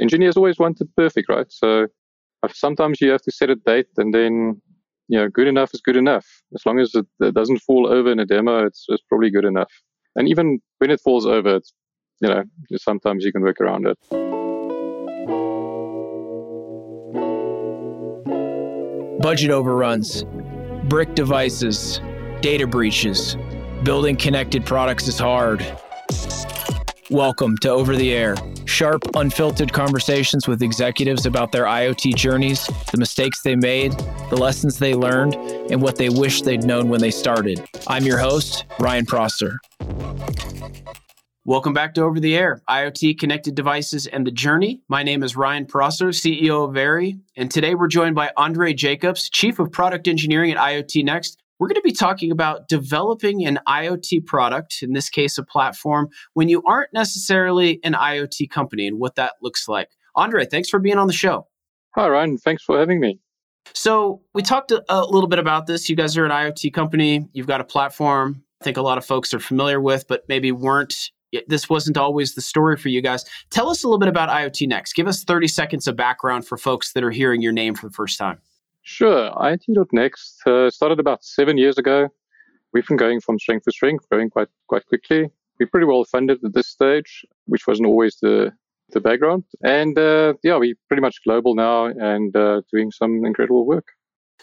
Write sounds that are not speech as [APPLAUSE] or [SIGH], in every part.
engineers always want it perfect, right? So uh, sometimes you have to set a date and then, you know, good enough is good enough. As long as it, it doesn't fall over in a demo, it's, it's probably good enough. And even when it falls over, it's, you know, sometimes you can work around it. Budget overruns, brick devices, data breaches. Building connected products is hard. Welcome to Over the Air, sharp, unfiltered conversations with executives about their IoT journeys, the mistakes they made, the lessons they learned, and what they wish they'd known when they started. I'm your host, Ryan Prosser. Welcome back to Over the Air, IoT connected devices and the journey. My name is Ryan Prosser, CEO of Very, and today we're joined by Andre Jacobs, Chief of Product Engineering at IoT.nxt. We're going to be talking about developing an IoT product, in this case, a platform, when you aren't necessarily an IoT company and what that looks like. Andre, thanks for being on the show. Hi, Ryan. Thanks for having me. So, we talked a, a little bit about this. You guys are an IoT company, you've got a platform I think a lot of folks are familiar with, but maybe weren't. This wasn't always the story for you guys. Tell us a little bit about IoT.nxt. Give us 30 seconds of background for folks that are hearing your name for the first time. Sure. IoT.nxt uh, started about seven years ago. We've been going from strength to strength, growing quite quite quickly. We're pretty well funded at this stage, which wasn't always the the background. And uh, yeah, we're pretty much global now and uh, doing some incredible work.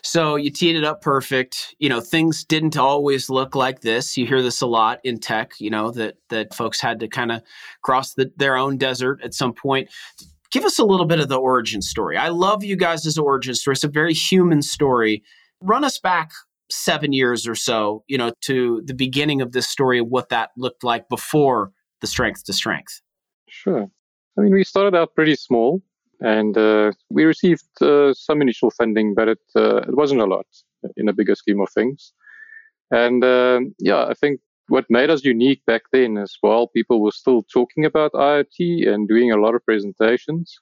So you teed it up perfect. You know, things didn't always look like this. You hear this a lot in tech. You know that that folks had to kind of cross the, their own desert at some point give us a little bit of the origin story. I love you guys' origin story. It's a very human story. Run us back seven years or so, you know, to the beginning of this story, what that looked like before the strength to strength. Sure. I mean, we started out pretty small and uh, we received uh, some initial funding, but it, uh, it wasn't a lot in a bigger scheme of things. And um, yeah, I think what made us unique back then as well, people were still talking about IoT and doing a lot of presentations.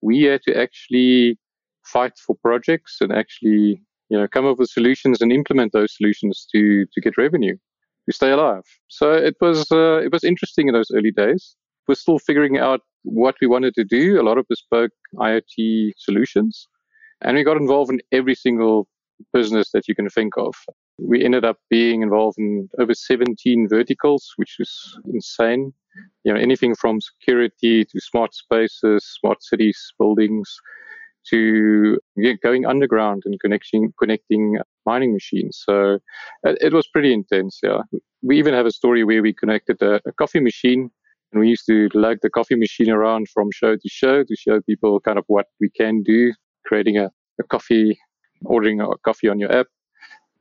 We had to actually fight for projects and actually, you know, come up with solutions and implement those solutions to to get revenue, to stay alive. So it was uh, it was interesting in those early days. We're still figuring out what we wanted to do. A lot of bespoke IoT solutions, and we got involved in every single business that you can think of. We ended up being involved in over 17 verticals, which is insane. You know, anything from security to smart spaces, smart cities, buildings, to going underground and connecting connecting mining machines. So it, it, was pretty intense. Yeah, we even have a story where we connected a, a coffee machine, and we used to lug the coffee machine around from show to show to show people kind of what we can do, creating a, a coffee ordering a coffee on your app.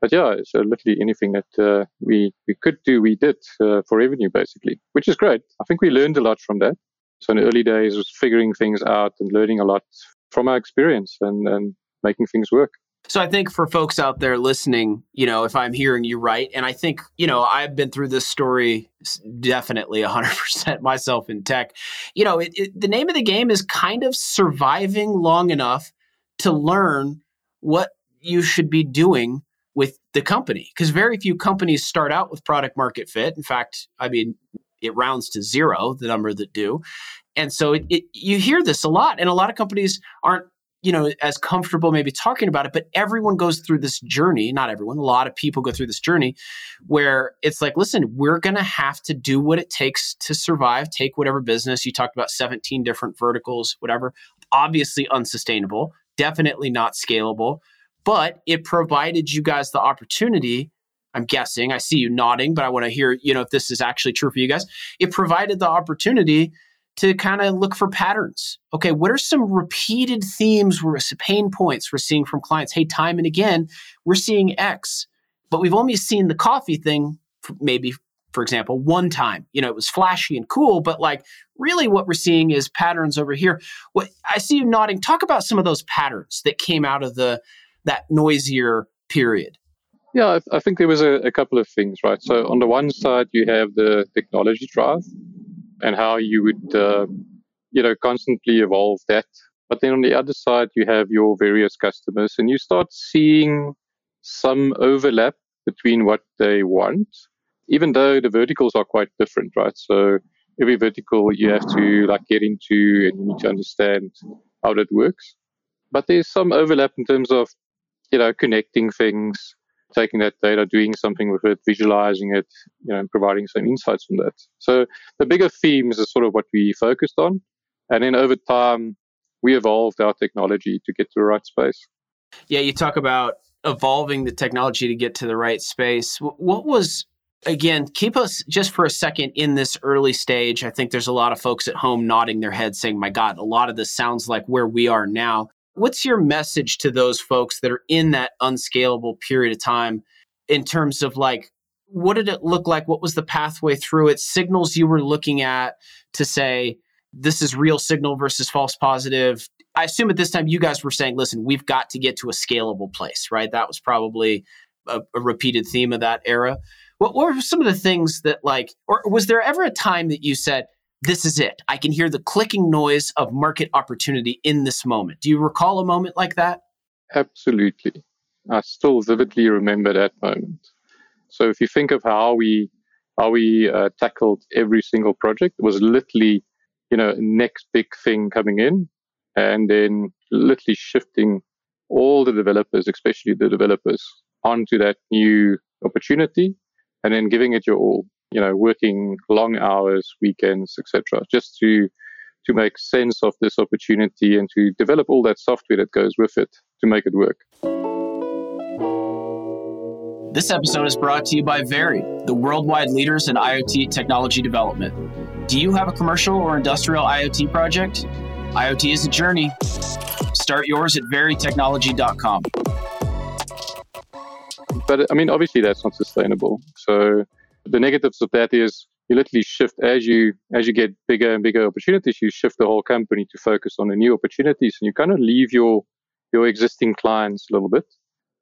But yeah, so literally anything that uh, we we could do, we did uh, for revenue basically, which is great. I think we learned a lot from that. So in the early days, was figuring things out and learning a lot from our experience and, and making things work. So I think for folks out there listening, you know, if I'm hearing you right, and I think, you know, I've been through this story definitely 100% [LAUGHS] myself in tech. You know, it, it, the name of the game is kind of surviving long enough to learn what you should be doing with the company because very few companies start out with product market fit. In fact i mean it rounds to zero the number that do. And so it, it, you hear this a lot and a lot of companies aren't you know as comfortable maybe talking about it but everyone goes through this journey not everyone a lot of people go through this journey where it's like listen we're going to have to do what it takes to survive take whatever business you talked about 17 different verticals whatever obviously unsustainable definitely not scalable, but it provided you guys the opportunity. I'm guessing, I see you nodding, but I want to hear, you know, if this is actually true for you guys. It provided the opportunity to kind of look for patterns. Okay, what are some repeated themes, we're, pain points we're seeing from clients? Hey, time and again, we're seeing X, but we've only seen the coffee thing maybe for example, one time. You know, it was flashy and cool, but like really what we're seeing is patterns over here. What I see you nodding. Talk about some of those patterns that came out of the that noisier period. Yeah, I, think there was a, a couple of things, right? So on the one side, you have the technology drive and how you would, uh, you know, constantly evolve that. But then on the other side, you have your various customers, and you start seeing some overlap between what they want even though the verticals are quite different, right? So every vertical you have to like get into and you need to understand how that works. But there's some overlap in terms of, you know, connecting things, taking that data, doing something with it, visualizing it, you know, and providing some insights from that. So the bigger themes is sort of what we focused on. And then over time, we evolved our technology to get to the right space. Yeah, you talk about evolving the technology to get to the right space. What was again, keep us just for a second in this early stage. I think there's a lot of folks at home nodding their heads saying, My God, a lot of this sounds like where we are now. What's your message to those folks that are in that unscalable period of time in terms of like, what did it look like? What was the pathway through it? Signals you were looking at to say, this is real signal versus false positive. I assume at this time you guys were saying, listen, we've got to get to a scalable place, right? That was probably a, a repeated theme of that era. What, what were some of the things that, like, or was there ever a time that you said, this is it. I can hear the clicking noise of market opportunity in this moment. Do you recall a moment like that? Absolutely. I still vividly remember that moment. So if you think of how we how we uh, tackled every single project, it was literally, you know, next big thing coming in, and then literally shifting all the developers, especially the developers, onto that new opportunity, and then giving it your all you know, working long hours, weekends, etc., just to to make sense of this opportunity and to develop all that software that goes with it to make it work. This episode is brought to you by Very, the worldwide leaders in IoT technology development. Do you have a commercial or industrial IoT project? IoT is a journey. Start yours at verytechnology.com. But I mean, obviously, that's not sustainable. So the negatives of that is you literally shift as you as you get bigger and bigger opportunities you shift the whole company to focus on the new opportunities and you kind of leave your your existing clients a little bit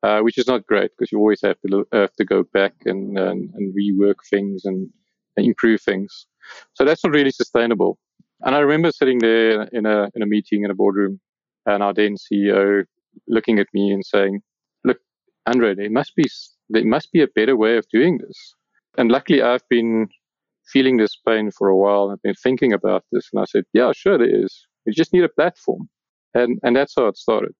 uh, which is not great because you always have to have to go back and and, and rework things and, and, improve things. So that's not really sustainable. And i remember sitting there in a in a meeting in a boardroom and our then ceo looking at me and saying look andre there must be there must be a better way of doing this and luckily, I've been feeling this pain for a while. I've been thinking about this, and I said, "Yeah, sure, there is. We just need a platform," and and that's how it started.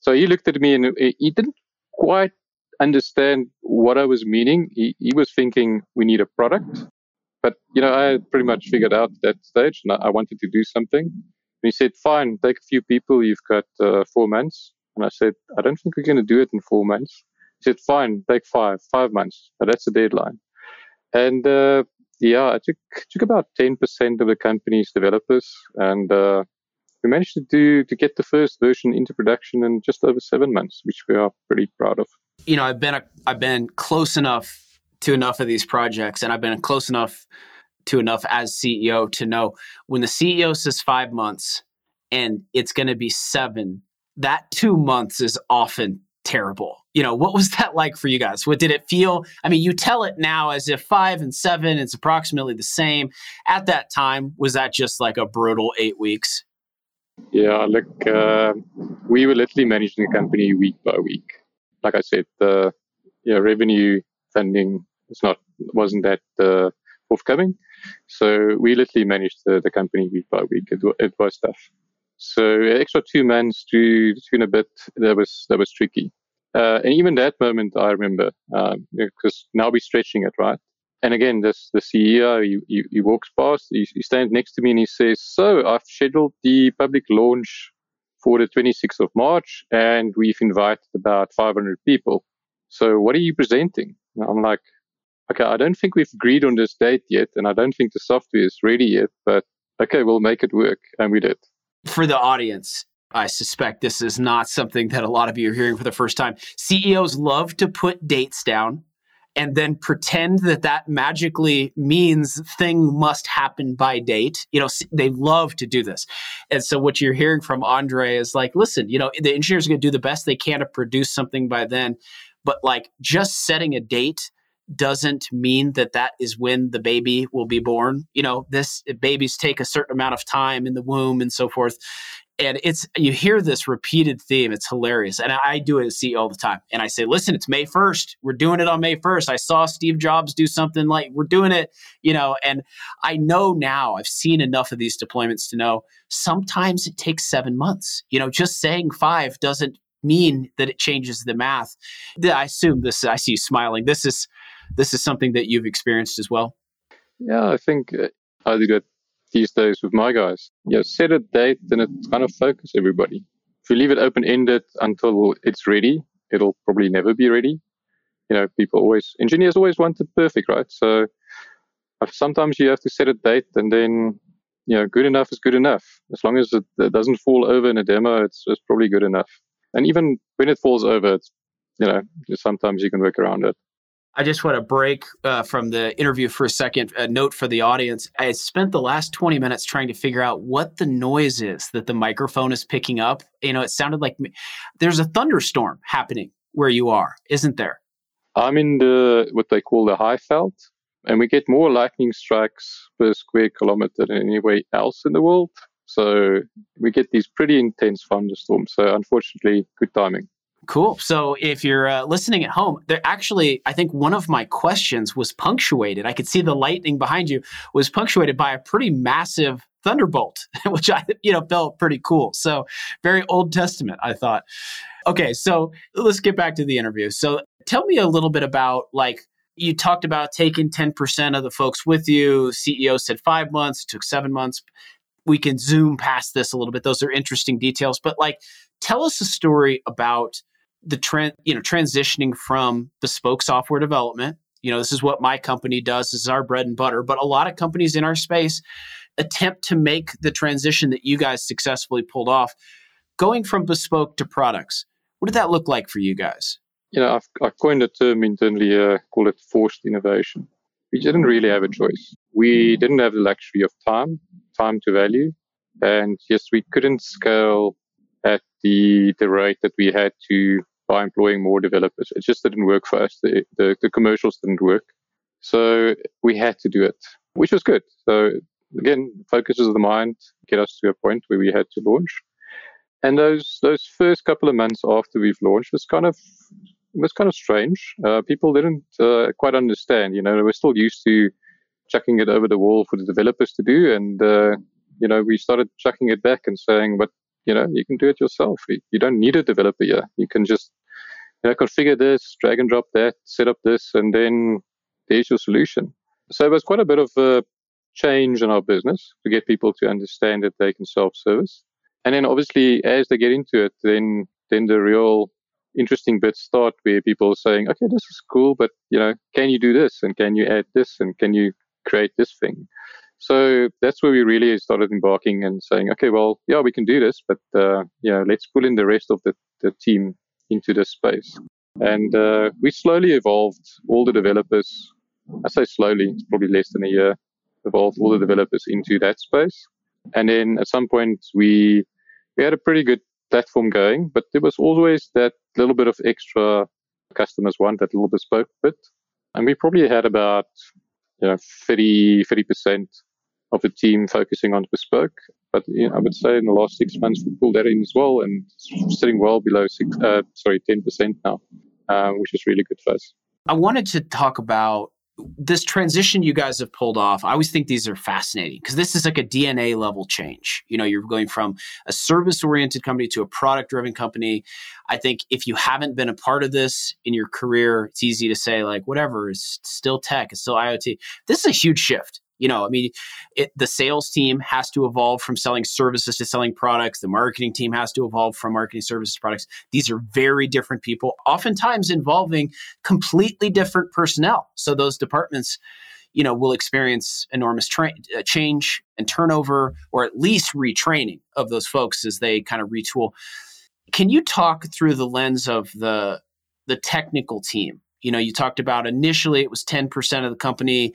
So he looked at me, and he didn't quite understand what I was meaning. He he was thinking we need a product, but you know, I pretty much figured out that stage, and I wanted to do something. And he said, "Fine, take a few people. You've got uh, four months." And I said, "I don't think we're going to do it in four months." He said, "Fine, take five, five months. But that's the deadline." And uh, yeah, I took took about ten percent of the company's developers, and uh, we managed to do to get the first version into production in just over seven months, which we are pretty proud of. You know, I've been a, I've been close enough to enough of these projects, and I've been close enough to enough as CEO to know when the CEO says five months and it's going to be seven. That two months is often terrible. You know, what was [LAUGHS] that like for you guys? What did it feel? I mean, you tell it now as if five and seven, it's approximately the same. At that time, was that just like a brutal eight weeks? Yeah, look, uh, we were literally managing the company week by week. Like I said, the revenue funding was not wasn't that uh, forthcoming, so we literally managed the, the company week by week. It, it was tough. So extra two months to and a bit, that was that was tricky. Uh, and even that moment, I remember um, because now we're stretching it, right? And again, this the CEO he, he, he walks past, he, he, stands next to me, and he says, "So I've scheduled the public launch for the 26th of March, and we've invited about 500 people. So what are you presenting?" And I'm like, "Okay, I don't think we've agreed on this date yet, and I don't think the software is ready yet, but okay, we'll make it work," and we did for the audience, I suspect this is not something that a lot of you are hearing for the first time. CEOs love to put dates down and then pretend that that magically means thing must happen by date. You know, they love to do this. And so what you're hearing from Andre is like, listen, you know, the engineers are going to do the best they can to produce something by then, but like just setting a date doesn't mean that that is when the baby will be born. You know, this babies take a certain amount of time in the womb and so forth. And it's you hear this repeated theme it's hilarious and i do it as ceo all the time and i say listen it's may 1st we're doing it on may 1st i saw steve jobs do something like we're doing it you know and i know now i've seen enough of these deployments to know sometimes it takes seven months you know just saying five doesn't mean that it changes the math. I assume this i see you smiling this is this is something that you've experienced as well? Yeah i think uh, i do it these days with my guys. You know, set a date and it kind of focus everybody. If you leave it open ended until it's ready, it'll probably never be ready. You know, people always, engineers always want it perfect, right? So uh, sometimes you have to set a date and then, you know, good enough is good enough. As long as it, it doesn't fall over in a demo, it's, it's probably good enough. And even when it falls over, it's, you know, sometimes you can work around it. I just want to break uh, from the interview for a second. A note for the audience. I spent the last 20 minutes trying to figure out what the noise is that the microphone is picking up. You know, it sounded like there's a thunderstorm happening where you are, isn't there? I'm in the what they call the high Highveld, and we get more lightning strikes per square kilometer than anywhere else in the world. So we get these pretty intense thunderstorms. So unfortunately, good timing. Cool. So if you're uh, listening at home, there actually, I think one of my questions was punctuated. I could see the lightning behind you was punctuated by a pretty massive thunderbolt, [LAUGHS] which I, you know, felt pretty cool. So very Old Testament, I thought. Okay, so let's get back to the interview. So tell me a little bit about like you talked about taking 10% of the folks with you. CEO said five months, it took seven months. We can zoom past this a little bit. Those are interesting details. But like, tell us a story about the trend, you know, transitioning from bespoke software development. You know, this is what my company does. This is our bread and butter. But a lot of companies in our space attempt to make the transition that you guys successfully pulled off, going from bespoke to products. What did that look like for you guys? You know, I've, I've coined a term internally, uh, call it forced innovation. We didn't really have a choice. We didn't have the luxury of time, time to value. And yes, we couldn't scale at the, the rate that we had to by employing more developers. It just didn't work for us. The, the, the commercials didn't work. So we had to do it, which was good. So again, focuses of the mind, get us to a point where we had to launch. And those those first couple of months after we've launched was kind of was kind of strange. Uh, people didn't uh, quite understand. You know, they were still used to chucking it over the wall for the developers to do, and uh, you know, we started chucking it back and saying, "But you know, you can do it yourself. You don't need a developer here. You can just, you know, configure this, drag and drop that, set up this, and then there's your solution. So it was quite a bit of a change in our business to get people to understand that they can self-service. And then obviously, as they get into it, then then the real interesting bits start where people are saying, okay, this is cool, but you know, can you do this and can you add this and can you create this thing? So that's where we really started embarking and saying, okay, well, yeah, we can do this, but uh, yeah, let's pull in the rest of the, the team into this space. And uh, we slowly evolved all the developers. I say slowly, it's probably less than a year. Evolved all the developers into that space, and then at some point we we had a pretty good platform going, but there was always that little bit of extra customers want that little bespoke bit, and we probably had about you know 30 percent of the team focusing on bespoke. But you know, I would say in the last six months we pulled that in as well, and sitting well below six, uh, sorry, ten percent now, uh, which is really good for us. I wanted to talk about this transition you guys have pulled off. I always think these are fascinating because this is like a DNA level change. You know, you're going from a service oriented company to a product driven company. I think if you haven't been a part of this in your career, it's easy to say, like, whatever, it's still tech, it's still IoT. This is a huge shift. You know, I mean, it, the sales team has to evolve from selling services to selling products. The marketing team has to evolve from marketing services to products. These are very different people, oftentimes involving completely different personnel. So those departments, you know, will experience enormous tra- uh, change and turnover, or at least retraining of those folks as they kind of retool. Can you talk through the lens of the the technical team? You know, you talked about initially it was ten percent of the company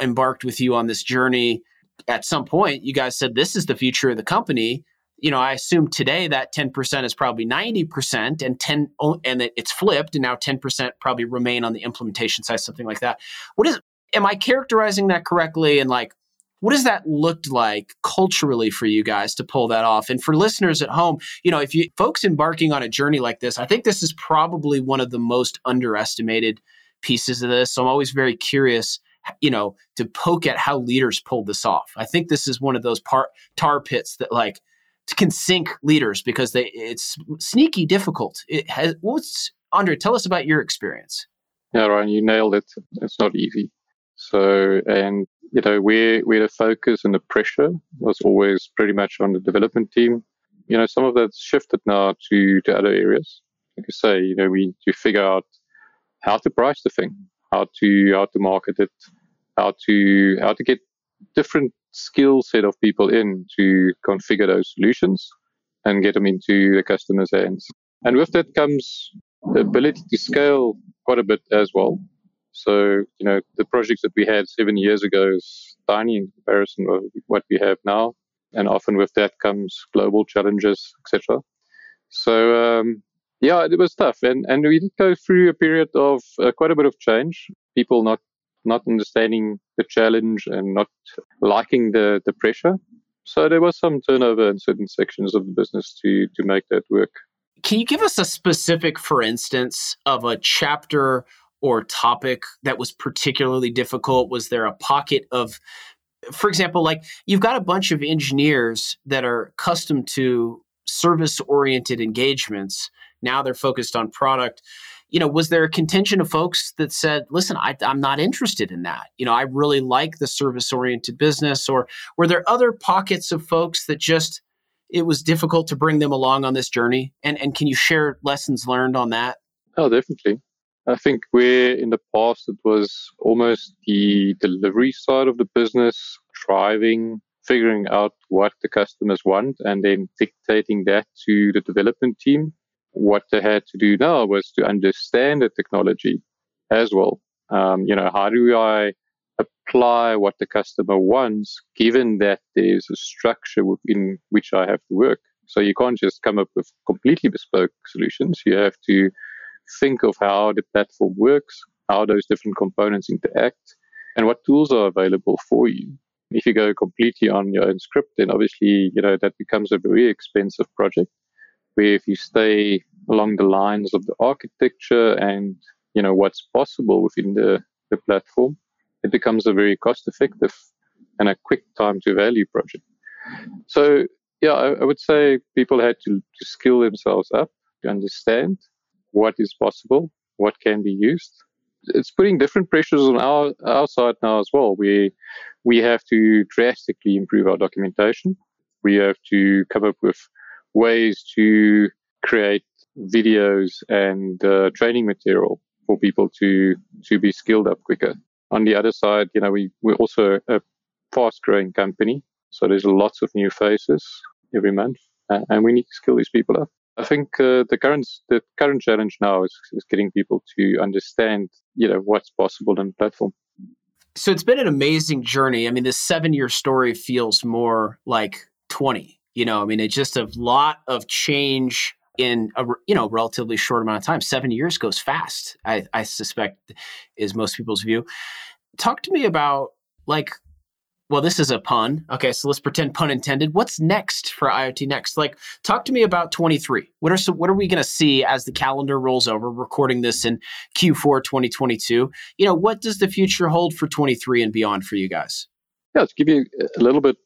embarked with you on this journey, at some point you guys said this is the future of the company. You know, I assume today that 10% is probably 90% and 10 and that it's flipped and now 10% probably remain on the implementation side, something like that. What is am I characterizing that correctly? And like, what does that look like culturally for you guys to pull that off? And for listeners at home, you know, if you folks embarking on a journey like this, I think this is probably one of the most underestimated pieces of this. So I'm always very curious, you know, to poke at how leaders pulled this off. I think this is one of those par- tar pits that like can sink leaders because they it's sneaky difficult. It has what's Andre, tell us about your experience. Yeah, Ryan, you nailed it. It's not easy. So, and you know, where where the focus and the pressure was always pretty much on the development team. You know, some of that's shifted now to to other areas. Like I say, you know, we to figure out how to price the thing, how to how to market it, how to how to get different skill set of people in to configure those solutions and get them into the customer's hands. And with that comes the ability to scale quite a bit as well. So, you know, the projects that we had seven years ago is tiny in comparison with what we have now. And often with that comes global challenges, etc. So, um, yeah, it was tough. And, and we did go through a period of uh, quite a bit of change. People not, not understanding the challenge and not liking the, the pressure. So there was some turnover in certain sections of the business to, to make that work. Can you give us a specific, for instance, of a chapter or topic that was particularly difficult? Was there a pocket of, for example, like you've got a bunch of engineers that are accustomed to service oriented engagements. Now they're focused on product. You know, was there a contention of folks that said, listen, I, I'm not interested in that? You know, I really like the service oriented business. Or were there other pockets of folks that just, it was difficult to bring them along on this journey? And and can you share lessons learned on that? Oh, definitely. I think where in the past it was almost the delivery side of the business driving, figuring out what the customers want, and then dictating that to the development team. What they had to do now was to understand the technology as well. Um, you know, how do I apply what the customer wants, given that there's a structure within which I have to work. So you can't just come up with completely bespoke solutions. You have to think of how the platform works, how those different components interact, and what tools are available for you. If you go completely on your own script, then obviously, you know, that becomes a very expensive project. Where if you stay along the lines of the architecture and, you know, what's possible within the, the platform, it becomes a very cost effective and a quick time to value project. So, yeah, I, I would say people had to, to skill themselves up to understand what is possible, what can be used. It's putting different pressures on our, our side now as well. We, we have to drastically improve our documentation. We have to come up with ways to create videos and uh, training material for people to, to be skilled up quicker on the other side, you know, we, we're also a fast growing company. So there's lots of new faces every month, uh, and we need to skill these people up. I think uh, the current the current challenge now is, is getting people to understand, you know, what's possible in the platform. So it's been an amazing journey. I mean, this seven year story feels more like twenty. You know, I mean, it's just a lot of change in a you know relatively short amount of time. Seven years goes fast. I, I suspect is most people's view. Talk to me about like well, this is a pun. Okay, so let's pretend pun intended. What's next for IoT.nxt? Like, talk to me about 23. What are some, what are we going to see as the calendar rolls over? Recording this in Q4 2022. You know, what does the future hold for 23 and beyond for you guys? Yeah, to give you a little bit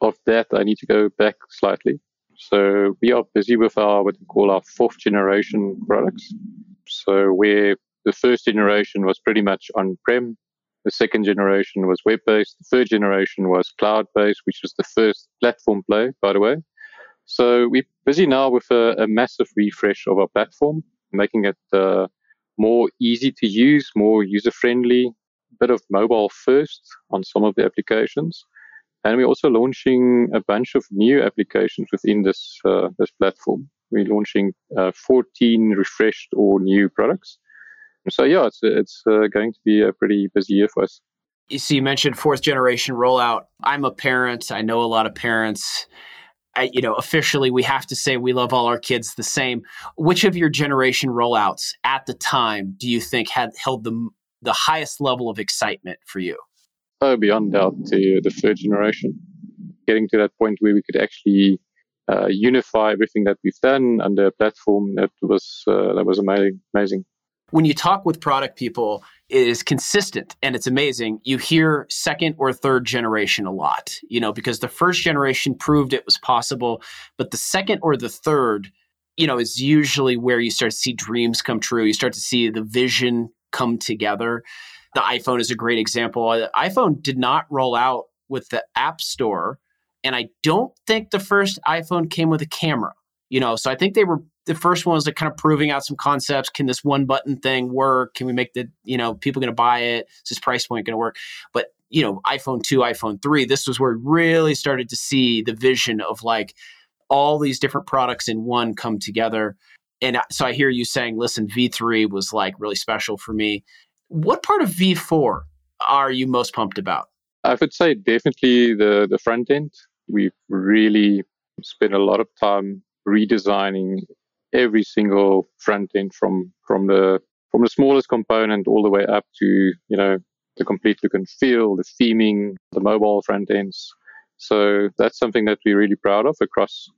of that, I need to go back slightly. So we are busy with our what we call our fourth generation products. So where the first generation was pretty much on-prem, the second generation was web-based, the third generation was cloud-based, which was the first platform play, by the way. So we're busy now with a, a massive refresh of our platform, making it uh, more easy to use, more user-friendly, a bit of mobile first on some of the applications. And we're also launching a bunch of new applications within this uh, this platform. We're launching uh, 14 refreshed or new products. So yeah, it's it's uh, going to be a pretty busy year for us. So you mentioned fourth generation rollout. I'm a parent. I know a lot of parents. I, you know, officially, we have to say we love all our kids the same. Which of your generation rollouts at the time do you think had held the the highest level of excitement for you? Oh, beyond doubt, the, the third generation. Getting to that point where we could actually uh, unify everything that we've done under a platform that was uh, that was amazing. Amazing. When you talk with product people, it is consistent and it's amazing. You hear second or third generation a lot, you know, because the first generation proved it was possible, but the second or the third, you know, is usually where you start to see dreams come true. You start to see the vision come together. The iPhone is a great example. Uh, the iPhone did not roll out with the App Store, and I don't think the first iPhone came with a camera. You know, so I think they were the first one was like kind of proving out some concepts. Can this one button thing work? Can we make the you know people going to buy it? Is this price point going to work? But you know, iPhone two, iPhone three, this was where we really started to see the vision of like all these different products in one come together. And uh, so I hear you saying, listen, V3 was like really special for me. What part of V4 are you most pumped about? I would say definitely the, the front end. We've really spent a lot of time redesigning every single front end from from the from the smallest component all the way up to you know the complete look and feel, the theming, the mobile front ends. So that's something that we're really proud of across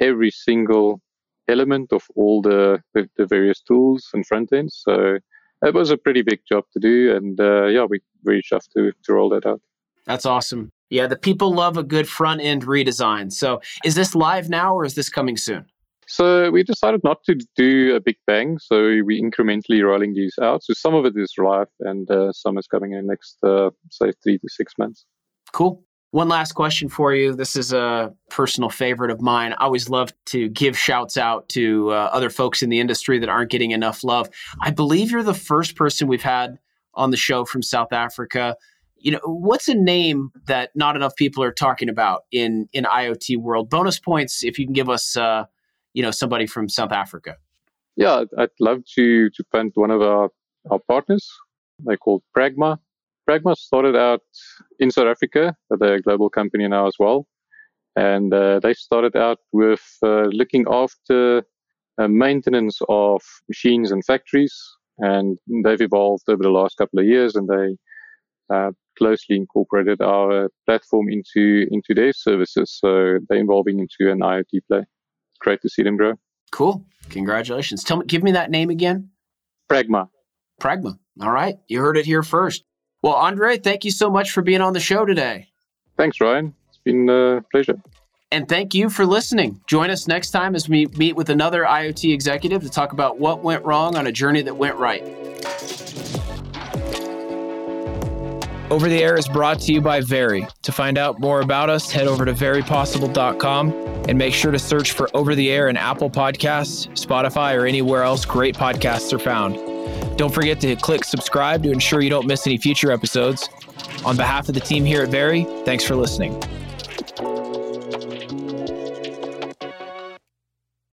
every single element of all the, the, the various tools and front ends. So it was a pretty big job to do, and uh, yeah, we very chuffed to to roll that out. That's awesome. Yeah, the people love a good front end redesign. So is this live now or is this coming soon? So we decided not to do a big bang. So we incrementally rolling these out. So some of it is live and uh, some is coming in next, uh, say, three to six months. Cool. One last question for you. This is a personal favorite of mine. I always love to give shouts out to uh, other folks in the industry that aren't getting enough love. I believe you're the first person we've had on the show from South Africa. You know, what's a name that not enough people are talking about in in IoT world? Bonus points if you can give us, uh, you know, somebody from South Africa. Yeah, I'd love to to point one of our our partners. They're called Pragma. Pragma started out in South Africa, they're a global company now as well. And uh, they started out with uh, looking after uh, maintenance of machines and factories. And they've evolved over the last couple of years and they uh, closely incorporated our platform into, into their services. So they're evolving into an IoT play. Great to see them grow. Cool. Congratulations. Tell me, give me that name again. Pragma. Pragma. All right. You heard it here first. Well, Andre, thank you so much for being on the show today. Thanks, Ryan. It's been a pleasure. And thank you for listening. Join us next time as we meet with another IoT executive to talk about what went wrong on a journey that went right. Over the Air is brought to you by Very. To find out more about us, head over to verypossible.com and make sure to search for Over the Air in Apple Podcasts, Spotify, or anywhere else great podcasts are found. Don't forget to click subscribe to ensure you don't miss any future episodes. On behalf of the team here at Very, thanks for listening.